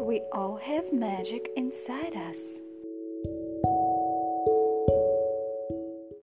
We all have magic inside us.